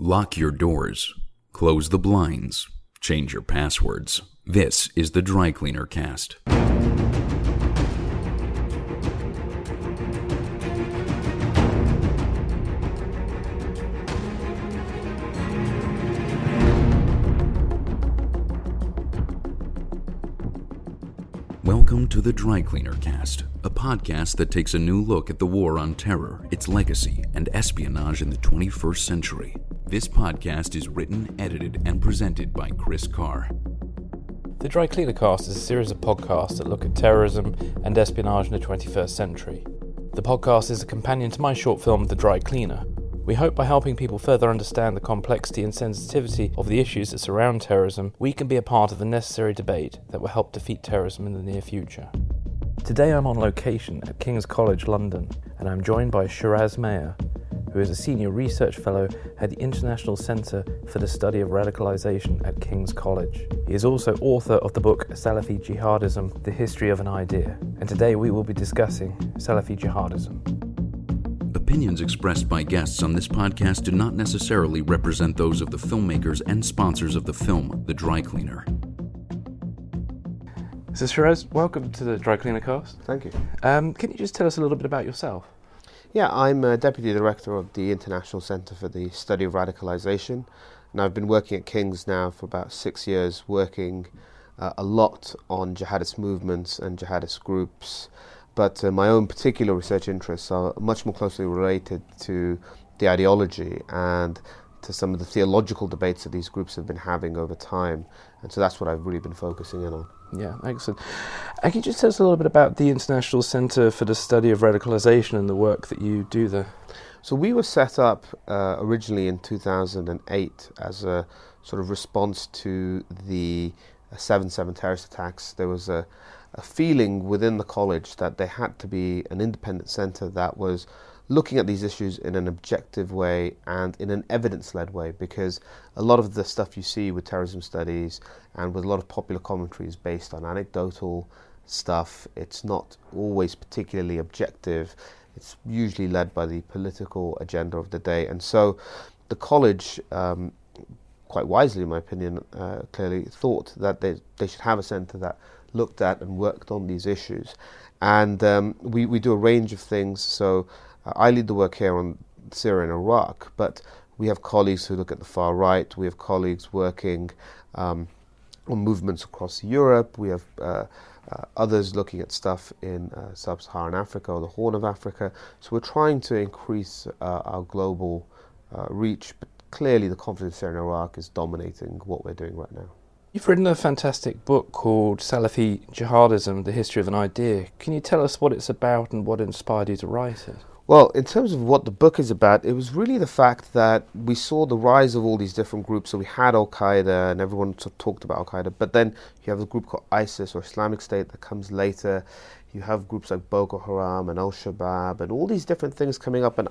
Lock your doors, close the blinds, change your passwords. This is the Dry Cleaner Cast. Welcome to the Dry Cleaner Cast, a podcast that takes a new look at the war on terror, its legacy, and espionage in the 21st century. This podcast is written, edited, and presented by Chris Carr. The Dry Cleaner Cast is a series of podcasts that look at terrorism and espionage in the 21st century. The podcast is a companion to my short film, The Dry Cleaner. We hope by helping people further understand the complexity and sensitivity of the issues that surround terrorism, we can be a part of the necessary debate that will help defeat terrorism in the near future. Today I'm on location at King's College London, and I'm joined by Shiraz Maher, who is a senior research fellow at the International Centre for the Study of Radicalisation at King's College. He is also author of the book Salafi Jihadism The History of an Idea, and today we will be discussing Salafi Jihadism. Opinions expressed by guests on this podcast do not necessarily represent those of the filmmakers and sponsors of the film, The Dry Cleaner. So, Shiraz, welcome to the Dry Cleaner Cast. Thank you. Um, can you just tell us a little bit about yourself? Yeah, I'm a Deputy Director of the International Centre for the Study of Radicalisation, and I've been working at King's now for about six years, working uh, a lot on jihadist movements and jihadist groups. But uh, my own particular research interests are much more closely related to the ideology and to some of the theological debates that these groups have been having over time. And so that's what I've really been focusing in on. Yeah, excellent. And can you just tell us a little bit about the International Centre for the Study of Radicalisation and the work that you do there? So we were set up uh, originally in 2008 as a sort of response to the 7-7 terrorist attacks. There was a, a feeling within the college that there had to be an independent centre that was looking at these issues in an objective way and in an evidence led way because a lot of the stuff you see with terrorism studies and with a lot of popular commentaries based on anecdotal stuff, it's not always particularly objective. It's usually led by the political agenda of the day. And so the college, um, quite wisely, in my opinion, uh, clearly thought that they, they should have a centre that looked at and worked on these issues. And um, we, we do a range of things. So I lead the work here on Syria and Iraq, but we have colleagues who look at the far right. We have colleagues working um, on movements across Europe. We have uh, uh, others looking at stuff in uh, sub Saharan Africa or the Horn of Africa. So we're trying to increase uh, our global uh, reach, but clearly the conflict in Syria and Iraq is dominating what we're doing right now. You've written a fantastic book called Salafi Jihadism The History of an Idea. Can you tell us what it's about and what inspired you to write it? Well, in terms of what the book is about, it was really the fact that we saw the rise of all these different groups. So we had Al Qaeda, and everyone sort of talked about Al Qaeda, but then you have a group called ISIS or Islamic State that comes later. You have groups like Boko Haram and Al Shabaab, and all these different things coming up. And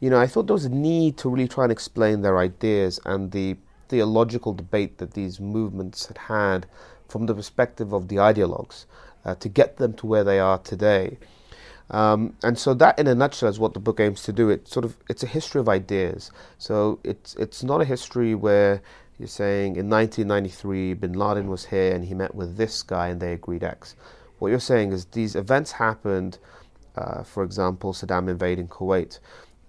you know, I thought there was a need to really try and explain their ideas and the theological debate that these movements had had from the perspective of the ideologues uh, to get them to where they are today. Um, and so that, in a nutshell, is what the book aims to do. It's sort of it's a history of ideas. So it's it's not a history where you're saying in 1993 Bin Laden was here and he met with this guy and they agreed X. What you're saying is these events happened. Uh, for example, Saddam invading Kuwait,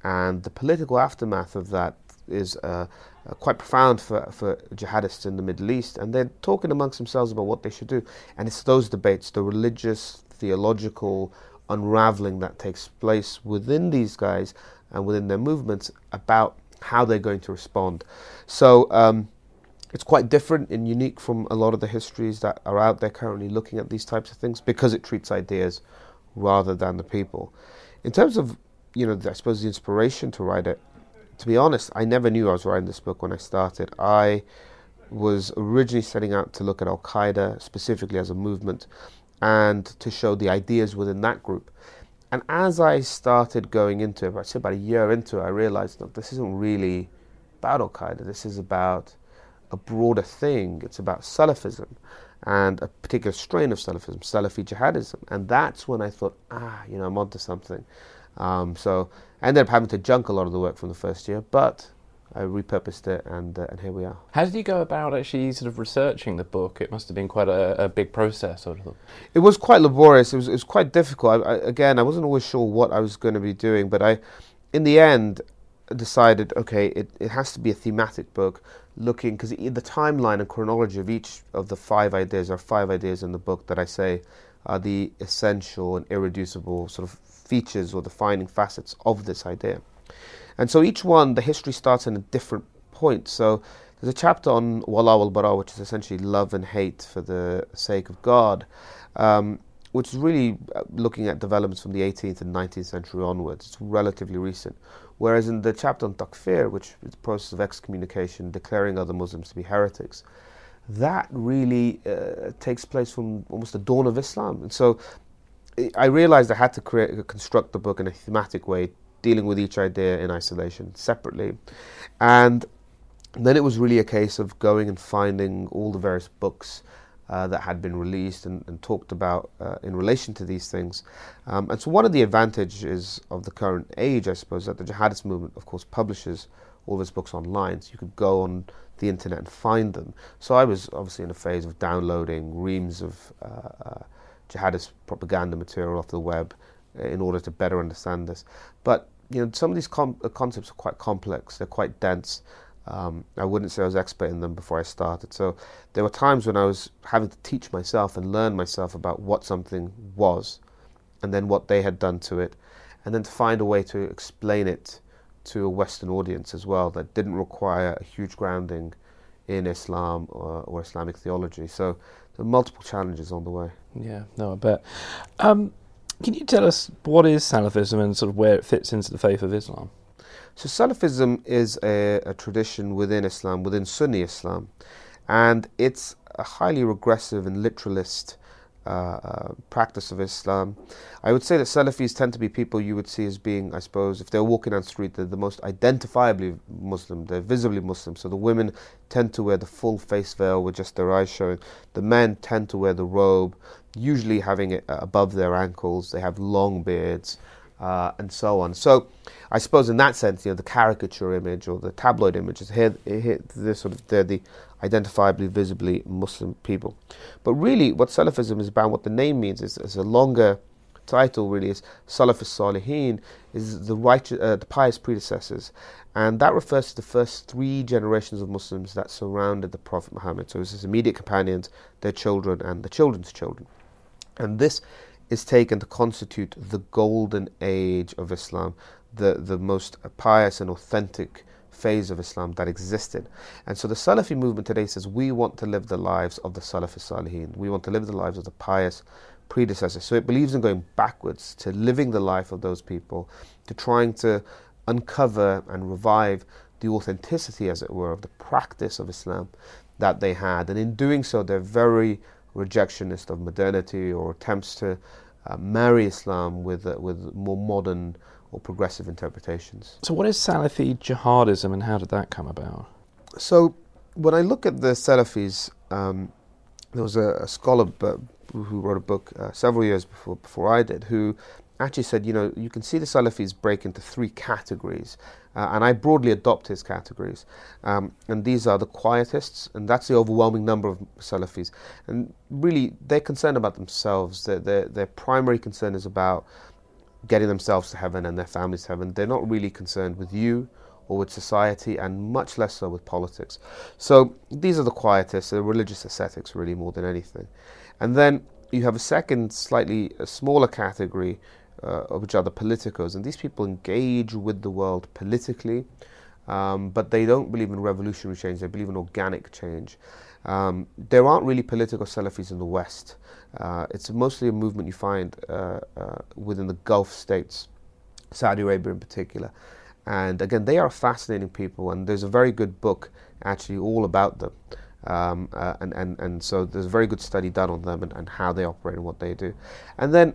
and the political aftermath of that is uh, uh, quite profound for, for jihadists in the Middle East, and they're talking amongst themselves about what they should do. And it's those debates, the religious, theological, unraveling that takes place within these guys and within their movements about how they're going to respond. So um, it's quite different and unique from a lot of the histories that are out there currently looking at these types of things because it treats ideas rather than the people. In terms of, you know, I suppose the inspiration to write it, to be honest, I never knew I was writing this book when I started. I was originally setting out to look at Al Qaeda specifically as a movement and to show the ideas within that group. And as I started going into it, I'd say about a year into it, I realized that this isn't really about Al Qaeda. This is about a broader thing. It's about Salafism and a particular strain of Salafism, Salafi jihadism. And that's when I thought, ah, you know, I'm onto something. Um, so I ended up having to junk a lot of the work from the first year, but I repurposed it, and uh, and here we are. How did you go about actually sort of researching the book? It must have been quite a, a big process, sort of. It was quite laborious. It was it was quite difficult. I, I, again, I wasn't always sure what I was going to be doing, but I, in the end, decided okay, it, it has to be a thematic book, looking because the timeline and chronology of each of the five ideas are five ideas in the book that I say are the essential and irreducible sort of features or defining facets of this idea. And so each one, the history starts in a different point. So there's a chapter on Wala wal Bara, which is essentially love and hate for the sake of God, um, which is really uh, looking at developments from the 18th and 19th century onwards. It's relatively recent. Whereas in the chapter on Takfir, which is the process of excommunication, declaring other Muslims to be heretics, that really uh, takes place from almost the dawn of Islam. And so I realized I had to create, construct the book in a thematic way, dealing with each idea in isolation, separately. And then it was really a case of going and finding all the various books uh, that had been released and, and talked about uh, in relation to these things. Um, and so, one of the advantages of the current age, I suppose, that the jihadist movement, of course, publishes all its books online. So, you could go on the internet and find them. So, I was obviously in a phase of downloading reams of uh, uh jihadist propaganda material off the web uh, in order to better understand this. But you know, some of these com- uh, concepts are quite complex. They're quite dense. Um, I wouldn't say I was expert in them before I started. So there were times when I was having to teach myself and learn myself about what something was, and then what they had done to it, and then to find a way to explain it to a Western audience as well that didn't require a huge grounding in Islam or, or Islamic theology. So there are multiple challenges on the way. Yeah, no, I bet. Um, can you tell us what is Salafism and sort of where it fits into the faith of Islam? So Salafism is a, a tradition within Islam, within Sunni Islam, and it's a highly regressive and literalist uh, uh, practice of Islam. I would say that Salafis tend to be people you would see as being, I suppose, if they're walking down the street, they're the most identifiably Muslim, they're visibly Muslim. So the women tend to wear the full face veil with just their eyes showing. The men tend to wear the robe, usually having it above their ankles. They have long beards. Uh, and so on. So, I suppose in that sense, you know, the caricature image or the tabloid image is here. here they're sort of they're the identifiably, visibly Muslim people. But really, what Salafism is about, what the name means, is, is a longer title. Really, is Salafis Salihin, is the righteous, uh, the pious predecessors, and that refers to the first three generations of Muslims that surrounded the Prophet Muhammad. So, it's his immediate companions, their children, and the children's children, and this is taken to constitute the golden age of Islam, the the most pious and authentic phase of Islam that existed. And so the Salafi movement today says we want to live the lives of the Salafi Salihin. We want to live the lives of the pious predecessors. So it believes in going backwards to living the life of those people, to trying to uncover and revive the authenticity, as it were, of the practice of Islam that they had. And in doing so, they're very rejectionist of modernity or attempts to uh, marry Islam with, uh, with more modern or progressive interpretations. So, what is Salafi jihadism and how did that come about? So, when I look at the Salafis, um, there was a, a scholar uh, who wrote a book uh, several years before before I did, who actually said, you know, you can see the Salafis break into three categories, uh, and I broadly adopt his categories. Um, and these are the quietists, and that's the overwhelming number of Salafis. And really, they're concerned about themselves. Their, their, their primary concern is about getting themselves to heaven and their families to heaven. They're not really concerned with you or with society, and much less so with politics. So these are the quietest, the religious ascetics, really more than anything. And then you have a second, slightly smaller category, uh, which are the politicos, and these people engage with the world politically, um, but they don't believe in revolutionary change. They believe in organic change. Um, there aren't really political Salafis in the West. Uh, it's mostly a movement you find uh, uh, within the Gulf states, Saudi Arabia in particular. And again, they are fascinating people, and there's a very good book actually all about them. Um, uh, and, and, and so there's a very good study done on them and, and how they operate and what they do. And then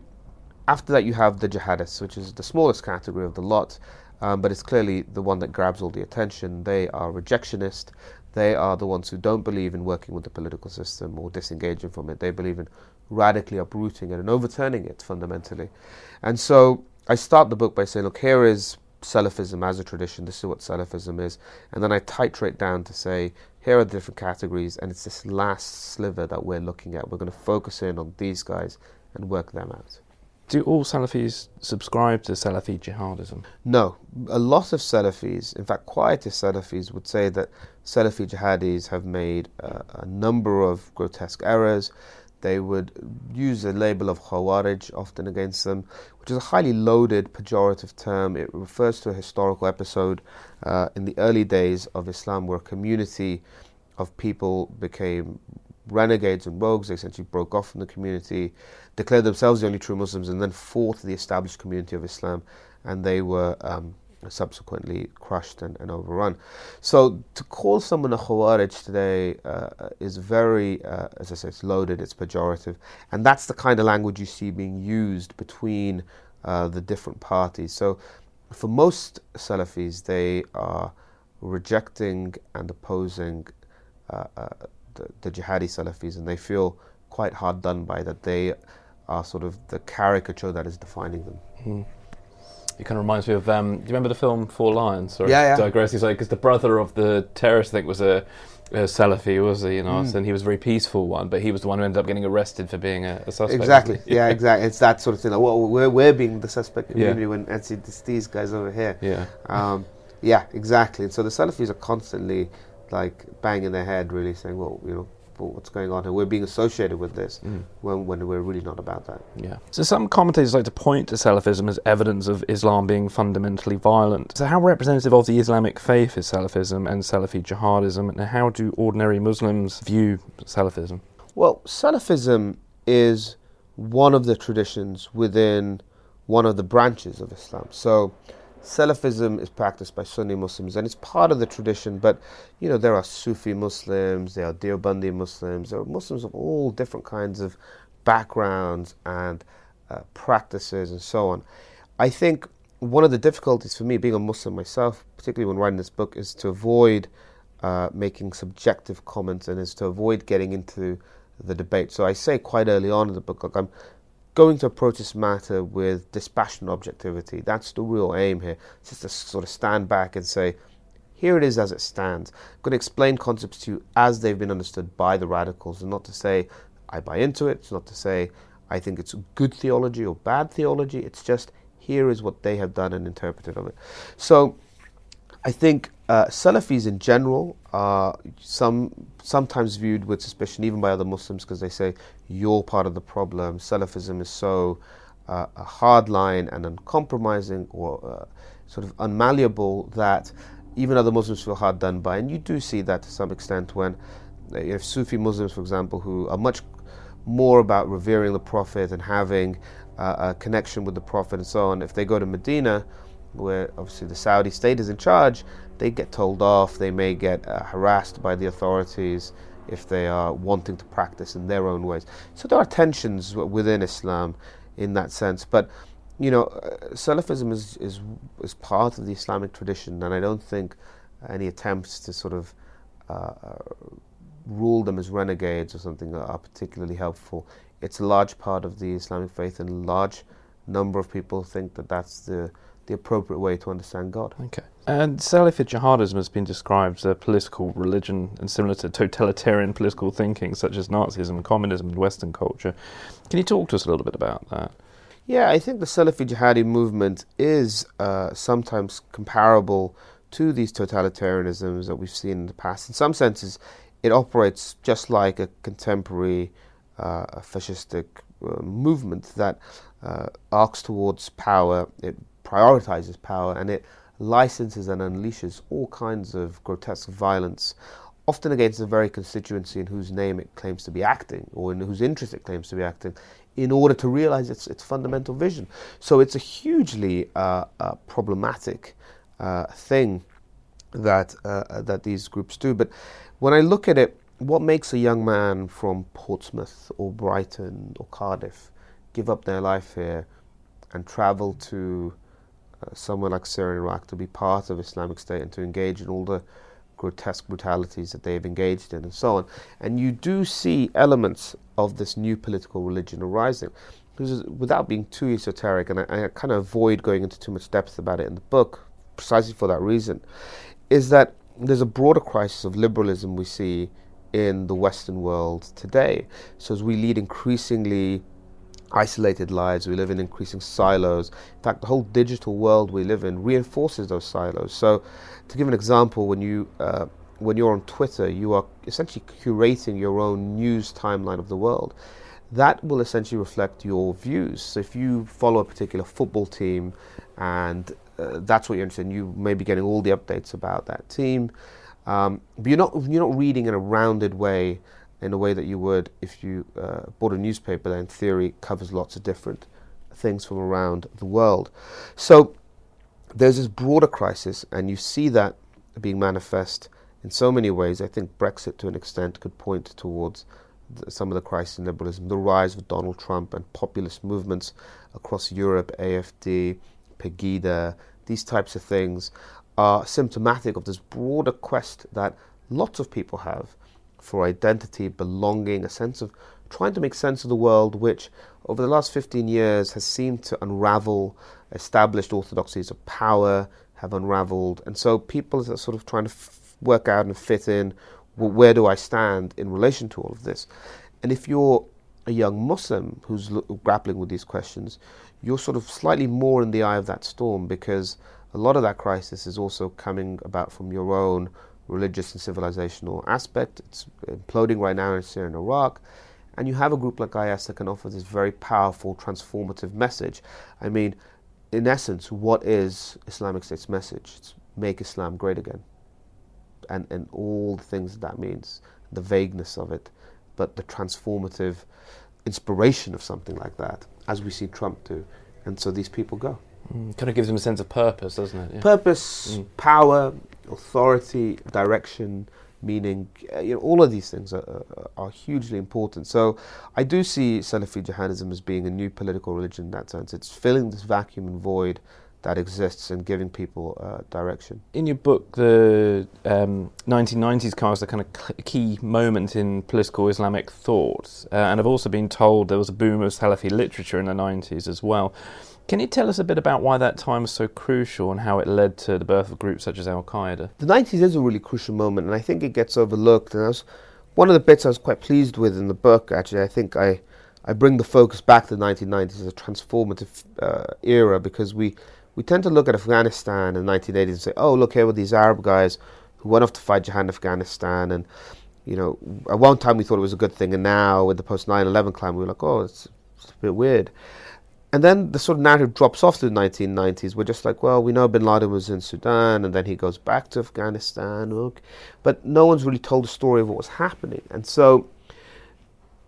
after that, you have the jihadists, which is the smallest category of the lot, um, but it's clearly the one that grabs all the attention. They are rejectionist. They are the ones who don't believe in working with the political system or disengaging from it. They believe in radically uprooting it and overturning it fundamentally. And so I start the book by saying, look, here is Salafism as a tradition. This is what Salafism is, and then I titrate down to say here are the different categories, and it's this last sliver that we're looking at. We're going to focus in on these guys and work them out. Do all Salafis subscribe to Salafi jihadism? No. A lot of Salafis, in fact, quietist Salafis, would say that Salafi jihadis have made uh, a number of grotesque errors. They would use the label of Khawarij often against them, which is a highly loaded pejorative term. It refers to a historical episode uh, in the early days of Islam where a community of people became renegades and rogues. They essentially broke off from the community, declared themselves the only true Muslims, and then fought the established community of Islam. And they were um, subsequently crushed and, and, overrun. So to call someone a Khawarij today uh, is very, uh, as I say, it's loaded, it's pejorative. And that's the kind of language you see being used between uh, the different parties. So for most Salafis, they are rejecting and opposing uh, uh, the, the jihadi Salafis, and they feel quite hard done by that. They are sort of the caricature that is defining them. Mm. It kind of reminds me of. Um, do you remember the film Four Lions? Sorry, yeah, yeah. Digress. He's like because the brother of the terrorist, I think, was a, a Salafi, was he? You know, mm. and he was a very peaceful one, but he was the one who ended up getting arrested for being a, a suspect. Exactly. Yeah. exactly. It's that sort of thing. Like, well, we're we're being the suspect community yeah. when it's, it's these guys over here. Yeah. Um, yeah. Exactly. And so the Salafis are constantly like banging their head, really saying, well, you know, what's going on here. We're being associated with this mm. when, when we're really not about that. Yeah. So some commentators like to point to Salafism as evidence of Islam being fundamentally violent. So how representative of the Islamic faith is Salafism and Salafi jihadism, and how do ordinary Muslims view Salafism? Well, Salafism is one of the traditions within one of the branches of Islam. So Salafism is practiced by Sunni Muslims and it's part of the tradition, but you know, there are Sufi Muslims, there are Deobandi Muslims, there are Muslims of all different kinds of backgrounds and uh, practices and so on. I think one of the difficulties for me, being a Muslim myself, particularly when writing this book, is to avoid uh, making subjective comments and is to avoid getting into the debate. So I say quite early on in the book, I'm going to approach this matter with dispassionate objectivity. That's the real aim here. It's just to sort of stand back and say, here it is as it stands. I'm going to explain concepts to you as they've been understood by the radicals, and not to say I buy into it. It's not to say I think it's good theology or bad theology. It's just here is what they have done and interpreted of it. So I think uh, Salafis in general are some sometimes viewed with suspicion, even by other Muslims, because they say you're part of the problem. Salafism is so uh, a hard line and uncompromising, or uh, sort of unmalleable that even other Muslims feel hard done by. And you do see that to some extent when uh, you have Sufi Muslims, for example, who are much more about revering the Prophet and having uh, a connection with the Prophet and so on. If they go to Medina where obviously the Saudi state is in charge, they get told off, they may get uh, harassed by the authorities if they are wanting to practice in their own ways. So there are tensions within Islam in that sense. But, you know, uh, Salafism is, is, is part of the Islamic tradition, and I don't think any attempts to sort of uh, rule them as renegades or something are particularly helpful. It's a large part of the Islamic faith, and a large number of people think that that's the the appropriate way to understand God. Okay. And Salafi jihadism has been described as a political religion and similar to totalitarian political thinking, such as Nazism, communism, and Western culture. Can you talk to us a little bit about that? Yeah, I think the Salafi jihadi movement is uh, sometimes comparable to these totalitarianisms that we've seen in the past. In some senses, it operates just like a contemporary uh, fascistic uh, movement that uh, arcs towards power. It prioritizes power and it licenses and unleashes all kinds of grotesque violence, often against the very constituency in whose name it claims to be acting or in whose interest it claims to be acting, in order to realize its, its fundamental vision. So it's a hugely uh, uh, problematic uh, thing that, uh, that these groups do. But when I look at it, what makes a young man from Portsmouth or Brighton or Cardiff give up their life here and travel to uh, somewhere like Syria and Iraq to be part of Islamic State and to engage in all the grotesque brutalities that they've engaged in and so on. And you do see elements of this new political religion arising. Because without being too esoteric, and I, I kind of avoid going into too much depth about it in the book precisely for that reason, is that there's a broader crisis of liberalism we see in the Western world today. So as we lead increasingly isolated lives, we live in increasing silos. In fact, the whole digital world we live in reinforces those silos. So, to give an example, when you uh, when you're on Twitter, you are essentially curating your own news timeline of the world. That will essentially reflect your views. So, if you follow a particular football team and uh, that's what you're interested in, you may be getting all the updates about that team. Um, but you're not you're not reading in a rounded way, in a way that you would if you uh, bought a newspaper that, in theory, covers lots of different things from around the world. So there's this broader crisis, and you see that being manifest in so many ways. I think Brexit, to an extent, could point towards the, some of the crisis in liberalism, the rise of Donald Trump and populist movements across Europe, AFD, Pegida, these types of things are symptomatic of this broader quest that lots of people have for identity, belonging, a sense of trying to make sense of the world, which over the last 15 years has seemed to unravel established orthodoxies of power, have unraveled. And so people are sort of trying to f- work out and fit in well, where do I stand in relation to all of this? And if you're a young Muslim who's grappling with these questions, you're sort of slightly more in the eye of that storm because a lot of that crisis is also coming about from your own religious and civilizational aspect. It's imploding right now in Syria and Iraq. And you have a group like IS that can offer this very powerful, transformative message. I mean, in essence, what is Islamic State's message? It's make Islam great again. And, and all the things that, that means, the vagueness of it, but the transformative inspiration of something like that, as we see Trump do. And so these people go. Mm, kind of gives them a sense of purpose, doesn't it? Yeah. Purpose, mm. power, authority, direction, meaning. Uh, you know, all of these things are, are, hugely important. So I do see Salafi jihadism as being a new political religion in that sense. It's filling this vacuum and void that exists and giving people uh, direction. In your book, the um, 1990s cast a kind of key moment in political Islamic thought, uh, and I've also been told there was a boom of Salafi literature in the 90s as well. Can you tell us a bit about why that time was so crucial and how it led to the birth of groups such as Al Qaeda? The 90s is a really crucial moment, and I think it gets overlooked. And was, one of the bits I was quite pleased with in the book, actually, I think I, I bring the focus back to the 1990s as a transformative uh, era because we, we tend to look at Afghanistan in the 1980s and say, oh, look, here were these Arab guys who went off to fight jihad in Afghanistan. And, you know, at one time we thought it was a good thing, and now with the post 9 11 climate, we were like, oh, it's, it's a bit weird. And then the sort of narrative drops off to the 1990s. We're just like, well, we know bin Laden was in Sudan, and then he goes back to Afghanistan. Okay. But no one's really told the story of what was happening. And so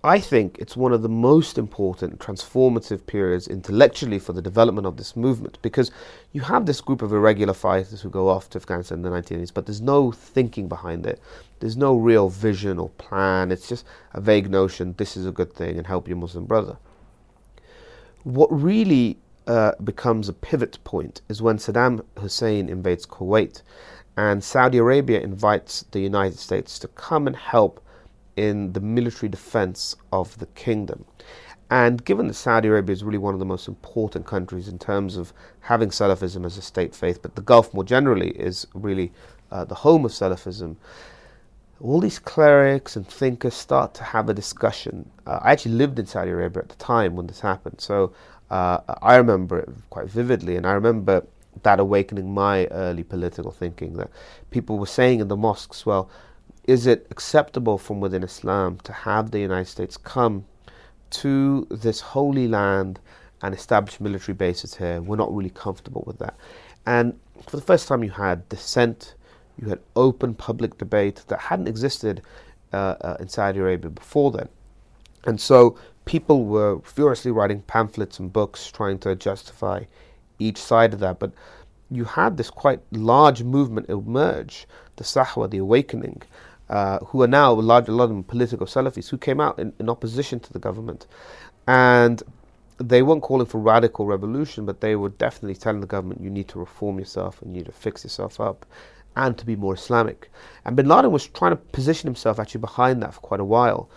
I think it's one of the most important transformative periods intellectually for the development of this movement because you have this group of irregular fighters who go off to Afghanistan in the 1980s, but there's no thinking behind it. There's no real vision or plan. It's just a vague notion this is a good thing and help your Muslim brother. What really uh, becomes a pivot point is when Saddam Hussein invades Kuwait and Saudi Arabia invites the United States to come and help in the military defense of the kingdom. And given that Saudi Arabia is really one of the most important countries in terms of having Salafism as a state faith, but the Gulf more generally is really uh, the home of Salafism, all these clerics and thinkers start to have a discussion. Uh, I actually lived in Saudi Arabia at the time when this happened, so uh, I remember it quite vividly, and I remember that awakening my early political thinking that people were saying in the mosques, well, is it acceptable from within Islam to have the United States come to this holy land and establish military bases here? We're not really comfortable with that. And for the first time, you had dissent you had open public debate that hadn't existed uh, uh, in Saudi Arabia before then. And so people were furiously writing pamphlets and books trying to justify each side of that. But you had this quite large movement emerge, the Sahwa, the awakening, uh, who are now a large, a lot of political Salafis, who came out in, in opposition to the government. And they weren't calling for radical revolution, but they were definitely telling the government, you need to reform yourself and you need to fix yourself up and to be more Islamic. And bin Laden was trying to position himself actually behind that for quite a while.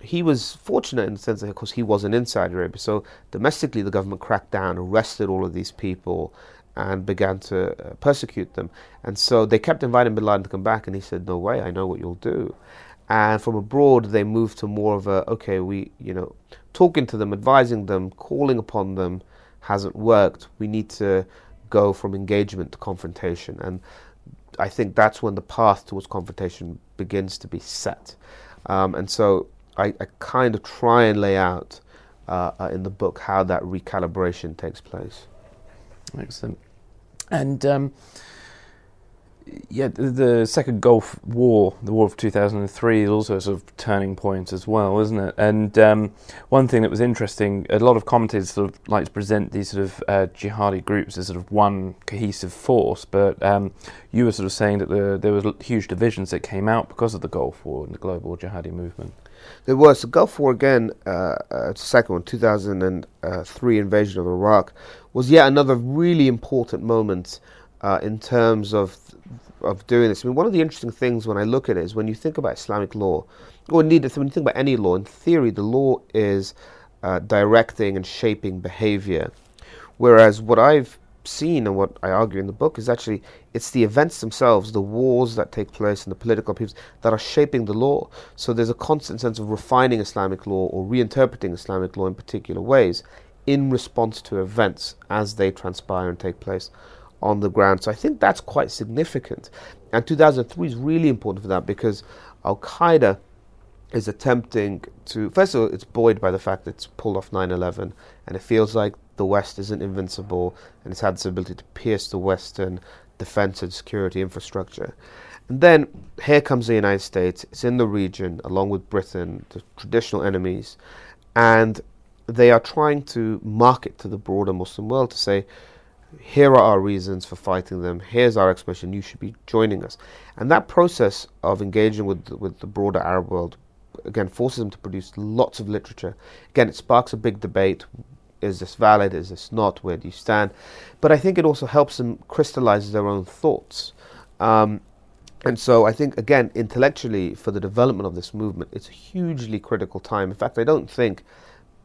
He was fortunate in the sense that, of course, he was an insider, so domestically the government cracked down, arrested all of these people, and began to uh, persecute them. And so they kept inviting bin Laden to come back, and he said, "No way, I know what you'll do." And from abroad, they moved to more of a okay, we you know talking to them, advising them, calling upon them hasn't worked. We need to go from engagement to confrontation, and I think that's when the path towards confrontation begins to be set. Um, and so I, I, kind of try and lay out uh, uh, in the book how that recalibration takes place. Excellent. And um, yeah, the, second Gulf War, the War of 2003, is also a sort of turning point as well, isn't it? And um, one thing that was interesting, a lot of commentators sort of like to present these sort of uh, jihadi groups as sort of one cohesive force, but um, you were sort of saying that the, there were huge divisions that came out because of the Gulf War and the global jihadi movement. There was the Gulf War again, uh, uh, second one, 2003 invasion of Iraq, was yet another really important moment uh, in terms of of doing this. I mean, one of the interesting things when I look at it is when you think about Islamic law, or indeed when you think about any law, in theory, the law is uh, directing and shaping behavior. Whereas what I've seen and what I argue in the book is actually it's the events themselves, the wars that take place and the political upheavals that are shaping the law. So there's a constant sense of refining Islamic law or reinterpreting Islamic law in particular ways in response to events as they transpire and take place on the ground. So I think that's quite significant. And 2003 is really important for that because Al Qaeda is attempting to, first of all, it's buoyed by the fact that it's pulled off 9 11 and it feels like the West isn't invincible and it's had this ability to pierce the Western defense and security infrastructure. And then here comes the United States, it's in the region along with Britain, the traditional enemies, and they are trying to market to the broader Muslim world to say, here are our reasons for fighting them. Here's our explanation. You should be joining us. And that process of engaging with with the broader Arab world again forces them to produce lots of literature. Again, it sparks a big debate. Is this valid? Is this not? Where do you stand? But I think it also helps them crystallize their own thoughts. Um, and so I think, again, intellectually, for the development of this movement, it's a hugely critical time. In fact, I don't think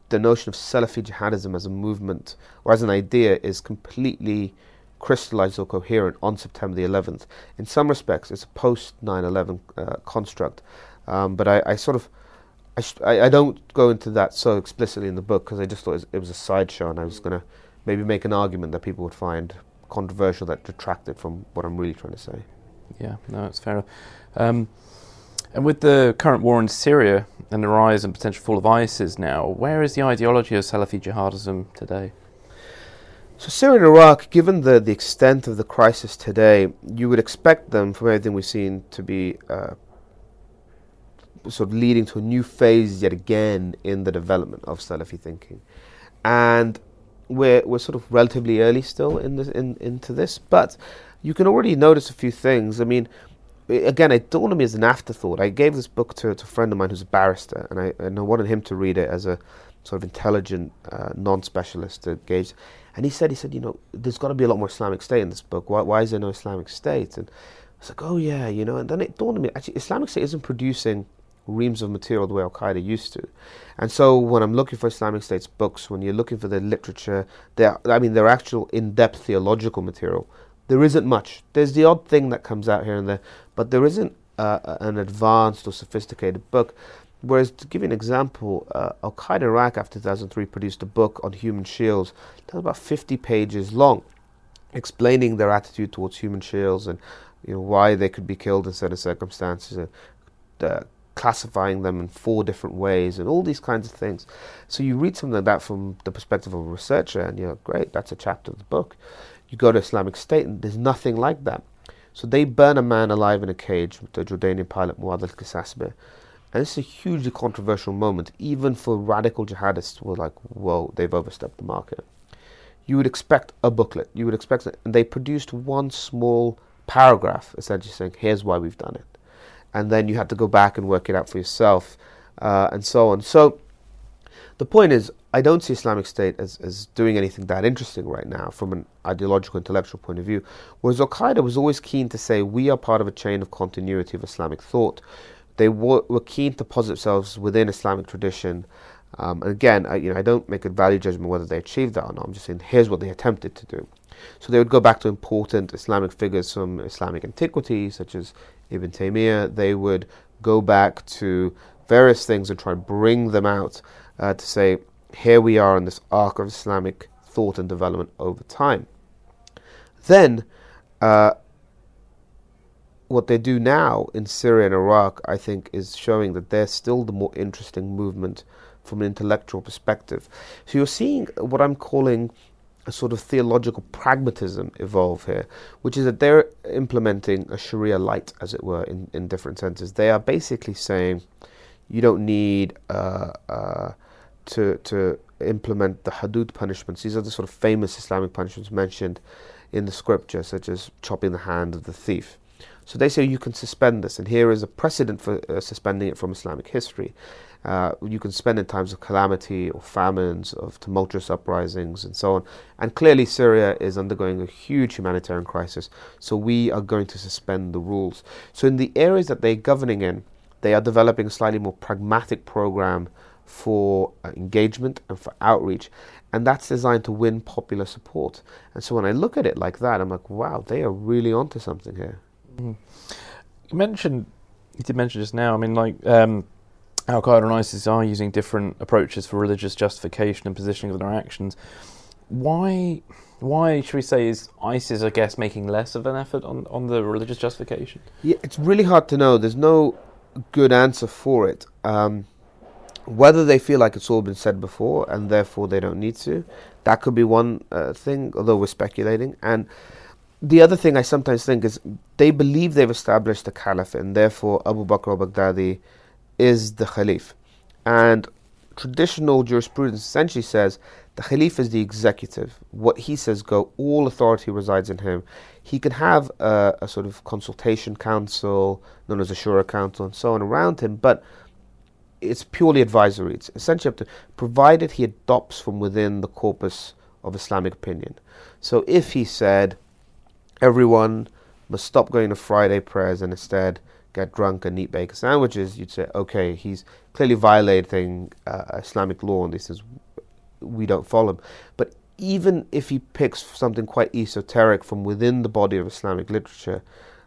the notion of Salafi jihadism as a movement or as an idea is completely crystallized or coherent on September the 11th. In some respects, it's a post 9 11 uh, construct, um, but I, I, sort of I, sh- I, I, don't go into that so explicitly in the book because I just thought it was, a sideshow and I was going to maybe make an argument that people would find controversial that detracted from what I'm really trying to say. Yeah, no, it's fair enough. Um, and with the current war in Syria and the rise and potential fall of ISIS now, where is the ideology of Salafi jihadism today? So Syria and Iraq, given the, the extent of the crisis today, you would expect them, from everything we've seen, to be uh, sort of leading to a new phase yet again in the development of Salafi thinking. And we're, we're sort of relatively early still in this, in, into this, but you can already notice a few things. I mean, again, it dawned on me as an afterthought. I gave this book to, to a friend of mine who's a barrister, and I, and I wanted him to read it as a sort of intelligent uh, non-specialist to gauge. And he said, he said, you know, there's got to be a lot more Islamic State in this book. Why, why is there no Islamic State? And I was like, oh yeah, you know. And then it dawned on me, actually, Islamic State isn't producing reams of material the way Al Qaeda used to. And so when I'm looking for Islamic State's books, when you're looking for their literature, their I mean their actual in-depth theological material, there isn't much. There's the odd thing that comes out here and there, but there isn't uh, an advanced or sophisticated book. Whereas, to give you an example, uh, Al Qaeda Iraq after 2003 produced a book on human shields that was about 50 pages long, explaining their attitude towards human shields and you know, why they could be killed in certain circumstances, uh, classifying them in four different ways, and all these kinds of things. So you read something like that from the perspective of a researcher, and you're great, that's a chapter of the book. You go to Islamic State, and there's nothing like that. So they burn a man alive in a cage with the Jordanian pilot Muad al Kasasbeh. And it's a hugely controversial moment, even for radical jihadists who are like, whoa, they've overstepped the market. You would expect a booklet. You would expect it. And they produced one small paragraph essentially saying, here's why we've done it. And then you had to go back and work it out for yourself uh, and so on. So the point is, I don't see Islamic State as, as doing anything that interesting right now from an ideological, intellectual point of view. Whereas Al Qaeda was always keen to say, we are part of a chain of continuity of Islamic thought. They were, were keen to posit themselves within Islamic tradition. Um, and again, I, you know, I don't make a value judgment whether they achieved that or not. I'm just saying, here's what they attempted to do. So they would go back to important Islamic figures from Islamic antiquity, such as Ibn Taymiyyah. They would go back to various things and try and bring them out uh, to say, here we are in this arc of Islamic thought and development over time. Then, uh, what they do now in Syria and Iraq, I think, is showing that they're still the more interesting movement from an intellectual perspective. So you're seeing what I'm calling a sort of theological pragmatism evolve here, which is that they're implementing a Sharia light, as it were, in, in different senses. They are basically saying you don't need uh, uh, to to implement the hudud punishments. These are the sort of famous Islamic punishments mentioned in the scripture, such as chopping the hand of the thief. So they say you can suspend this, and here is a precedent for uh, suspending it from Islamic history. Uh, you can spend in times of calamity or famines, of tumultuous uprisings, and so on. And clearly, Syria is undergoing a huge humanitarian crisis, so we are going to suspend the rules. So, in the areas that they're governing in, they are developing a slightly more pragmatic program for uh, engagement and for outreach. And that's designed to win popular support. And so when I look at it like that, I'm like, wow, they are really onto something here. Mm. You mentioned, you did mention just now, I mean, like, um, Al Qaeda and ISIS are using different approaches for religious justification and positioning of their actions. Why, why should we say, is ISIS, I guess, making less of an effort on, on the religious justification? Yeah, it's really hard to know. There's no good answer for it. Um, whether they feel like it's all been said before and therefore they don't need to, that could be one uh, thing, although we're speculating. And the other thing I sometimes think is they believe they've established the caliphate and therefore Abu Bakr al Baghdadi is the caliph. And traditional jurisprudence essentially says the Khalif is the executive. What he says go, all authority resides in him. He can have a, a sort of consultation council, known as a Shura council, and so on around him, but it's purely advisory. It's essentially up to, provided he adopts from within the corpus of Islamic opinion. So if he said everyone must stop going to Friday prayers and instead get drunk and eat bacon sandwiches, you'd say, okay, he's clearly violating uh, Islamic law and this is, we don't follow him. But even if he picks something quite esoteric from within the body of Islamic literature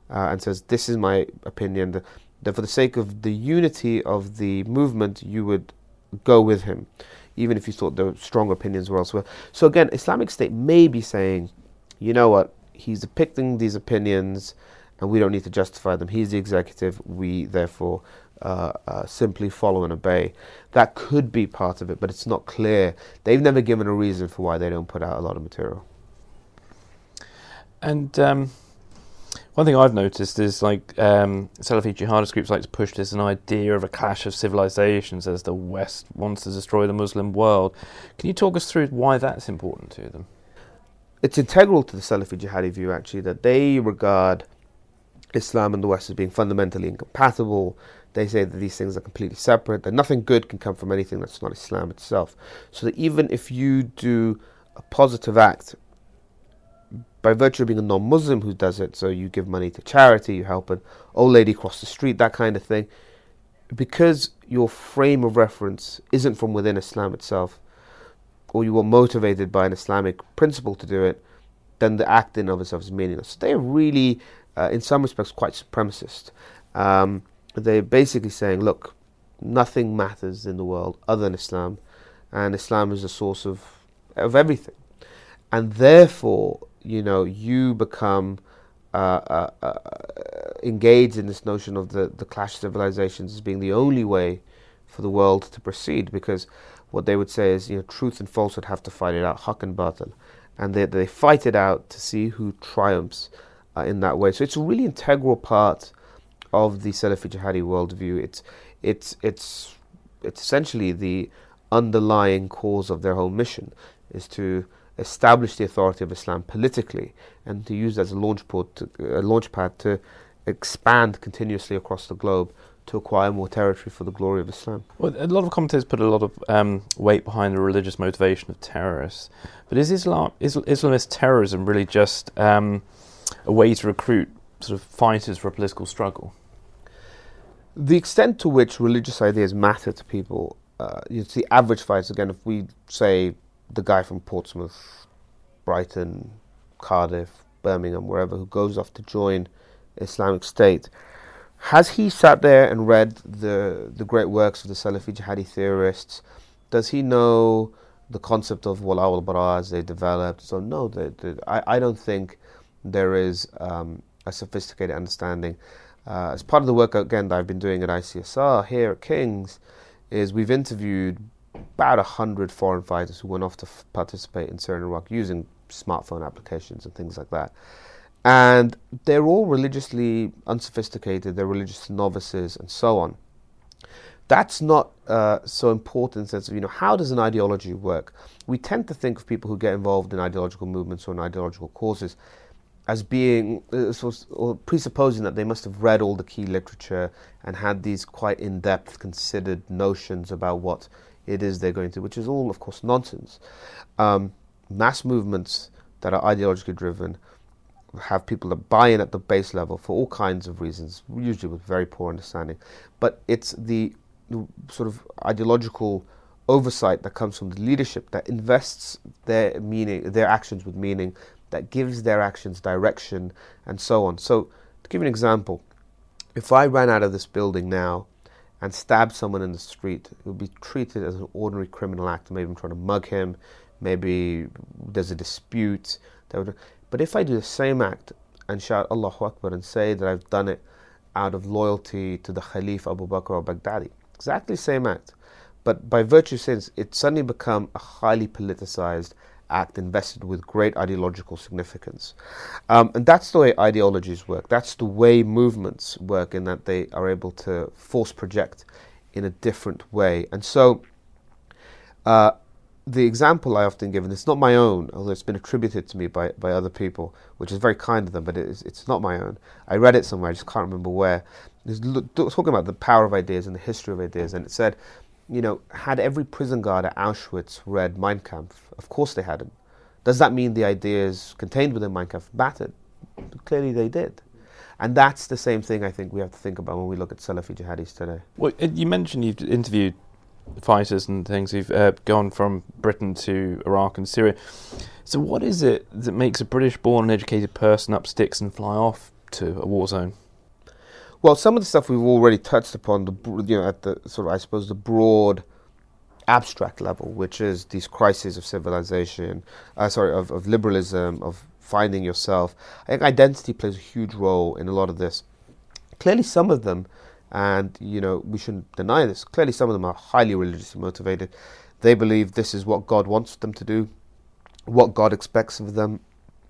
uh, and says, this is my opinion, that for the sake of the unity of the movement, you would go with him, even if you thought the strong opinions were elsewhere. So again, Islamic State may be saying, you know what, he's depicting these opinions, and we don't need to justify them. He's the executive. We therefore uh, uh, simply follow and obey. That could be part of it, but it's not clear. They've never given a reason for why they don't put out a lot of material. And um, one thing I've noticed is like um, Salafi jihadist groups like to push this an idea of a clash of civilizations as the West wants to destroy the Muslim world. Can you talk us through why that's important to them? It's integral to the Salafi jihadi view, actually, that they regard Islam and the West as being fundamentally incompatible. They say that these things are completely separate, that nothing good can come from anything that's not Islam itself. So that even if you do a positive act by virtue of being a non-Muslim who does it, so you give money to charity, you help an old lady cross the street, that kind of thing, because your frame of reference isn't from within Islam itself, or you were motivated by an Islamic principle to do it, then the act in of itself is meaningless. They're really, uh, in some respects, quite supremacist. Um, they're basically saying, look, nothing matters in the world other than Islam, and Islam is the source of of everything, and therefore you know, you become uh, uh, uh, engaged in this notion of the, the clash of civilizations as being the only way for the world to proceed because what they would say is, you know, truth and falsehood have to fight it out, haq and batil. And they, they fight it out to see who triumphs uh, in that way. So it's a really integral part of the Salafi Jihadi worldview. It's, it's, it's, it's essentially the underlying cause of their whole mission is to establish the authority of Islam politically and to use it as a launch pad to, a launch pad to expand continuously across the globe to acquire more territory for the glory of Islam. Well, a lot of commentators put a lot of um, weight behind the religious motivation of terrorists, but is Islam is Islamist terrorism really just um, a way to recruit sort of fighters for a political struggle? The extent to which religious ideas matter to people, uh, it's the average fighter. Again, if we say the guy from Portsmouth, Brighton, Cardiff, Birmingham, wherever, who goes off to join Islamic State, has he sat there and read the the great works of the Salafi jihadi theorists? Does he know the concept of wala al baraz they developed? So no, the, the, I I don't think there is um, a sophisticated understanding. Uh, as part of the work again that I've been doing at ICSR here at King's, is we've interviewed about a hundred foreign fighters who went off to f- participate in Syria and Iraq using smartphone applications and things like that. And they're all religiously unsophisticated, they're religious novices and so on. That's not uh, so important in the sense of, you know, how does an ideology work? We tend to think of people who get involved in ideological movements or in ideological causes as being, uh, or presupposing that they must have read all the key literature and had these quite in depth, considered notions about what it is they're going to, which is all, of course, nonsense. Um, mass movements that are ideologically driven have people that buy in at the base level for all kinds of reasons, usually with very poor understanding. But it's the, sort of ideological oversight that comes from the leadership that invests their meaning, their actions with meaning, that gives their actions direction, and so on. So, to give you an example, if I ran out of this building now and stab someone in the street, it would be treated as an ordinary criminal act. Maybe I'm trying to mug him, maybe there's a dispute. But if I do the same act and shout Allahu Akbar and say that I've done it out of loyalty to the Khalif Abu Bakr al Baghdadi, exactly same act. But by virtue since it's suddenly become a highly politicized act invested with great ideological significance. Um, and that's the way ideologies work. That's the way movements work in that they are able to force project in a different way. And so, uh, the example I often give, and it's not my own, although it's been attributed to me by, by other people, which is very kind of them, but it is, it's not my own. I read it somewhere, I just can't remember where. It's talking about the power of ideas and the history of ideas, and it said you know, had every prison guard at Auschwitz read Mein Kampf? Of course they hadn't. Does that mean the ideas contained within Mein Kampf mattered? Clearly they did. And that's the same thing I think we have to think about when we look at Salafi jihadis today. Well, you mentioned you've interviewed fighters and things who've uh, gone from Britain to Iraq and Syria. So, what is it that makes a British born and educated person up sticks and fly off to a war zone? Well, some of the stuff we've already touched upon, the you know, at the sort of I suppose the broad, abstract level, which is these crises of civilization, uh, sorry, of, of liberalism, of finding yourself. I think identity plays a huge role in a lot of this. Clearly, some of them, and you know, we shouldn't deny this. Clearly, some of them are highly religiously motivated. They believe this is what God wants them to do, what God expects of them,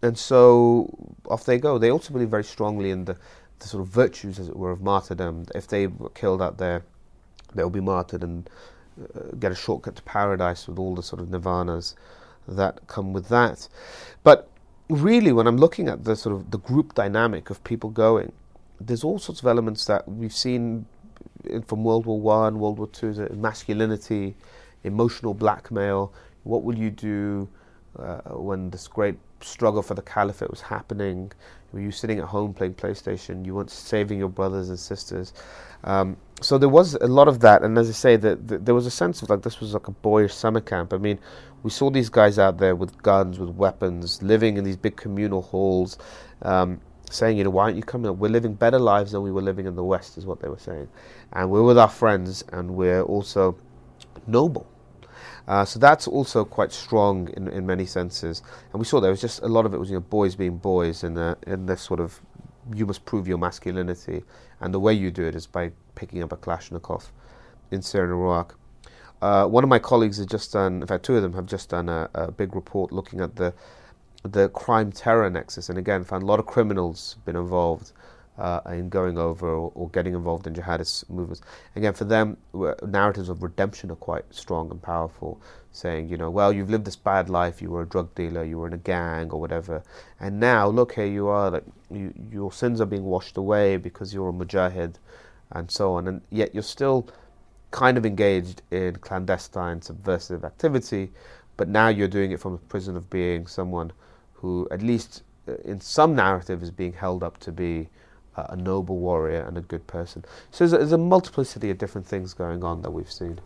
and so off they go. They also believe very strongly in the the sort of virtues, as it were, of martyrdom. If they were killed out there, they'll be martyred and uh, get a shortcut to paradise with all the sort of nirvanas that come with that. But really, when I'm looking at the sort of the group dynamic of people going, there's all sorts of elements that we've seen from World War One, World War Two, masculinity, emotional blackmail. What will you do uh, when this great struggle for the caliphate was happening? Were you sitting at home playing PlayStation? You weren't saving your brothers and sisters. Um, so there was a lot of that, and as I say, that the, there was a sense of like this was like a boyish summer camp. I mean, we saw these guys out there with guns, with weapons, living in these big communal halls, um, saying, you know, why aren't you coming? We're living better lives than we were living in the West, is what they were saying, and we're with our friends, and we're also noble. Uh, so that's also quite strong in, in many senses. And we saw there was just a lot of it was you know boys being boys in the, in this sort of you must prove your masculinity, and the way you do it is by picking up a Kalashnikov in and Iraq. Uh, one of my colleagues has just done, in fact, two of them have just done a, a big report looking at the the crime terror nexus, and again found a lot of criminals been involved uh, in going over or, or, getting involved in jihadist movements. Again, for them, narratives of redemption are quite strong and powerful, saying, you know, well, you've lived this bad life, you were a drug dealer, you were in a gang or whatever, and now look, here you are, like, you, your sins are being washed away because you're a mujahid, and so on, and yet you're still kind of engaged in clandestine, subversive activity, but now you're doing it from a prison of being someone who, at least uh, in some narrative, is being held up to be a noble warrior and a good person. So there's a, there's a multiplicity of different things going on that we've seen.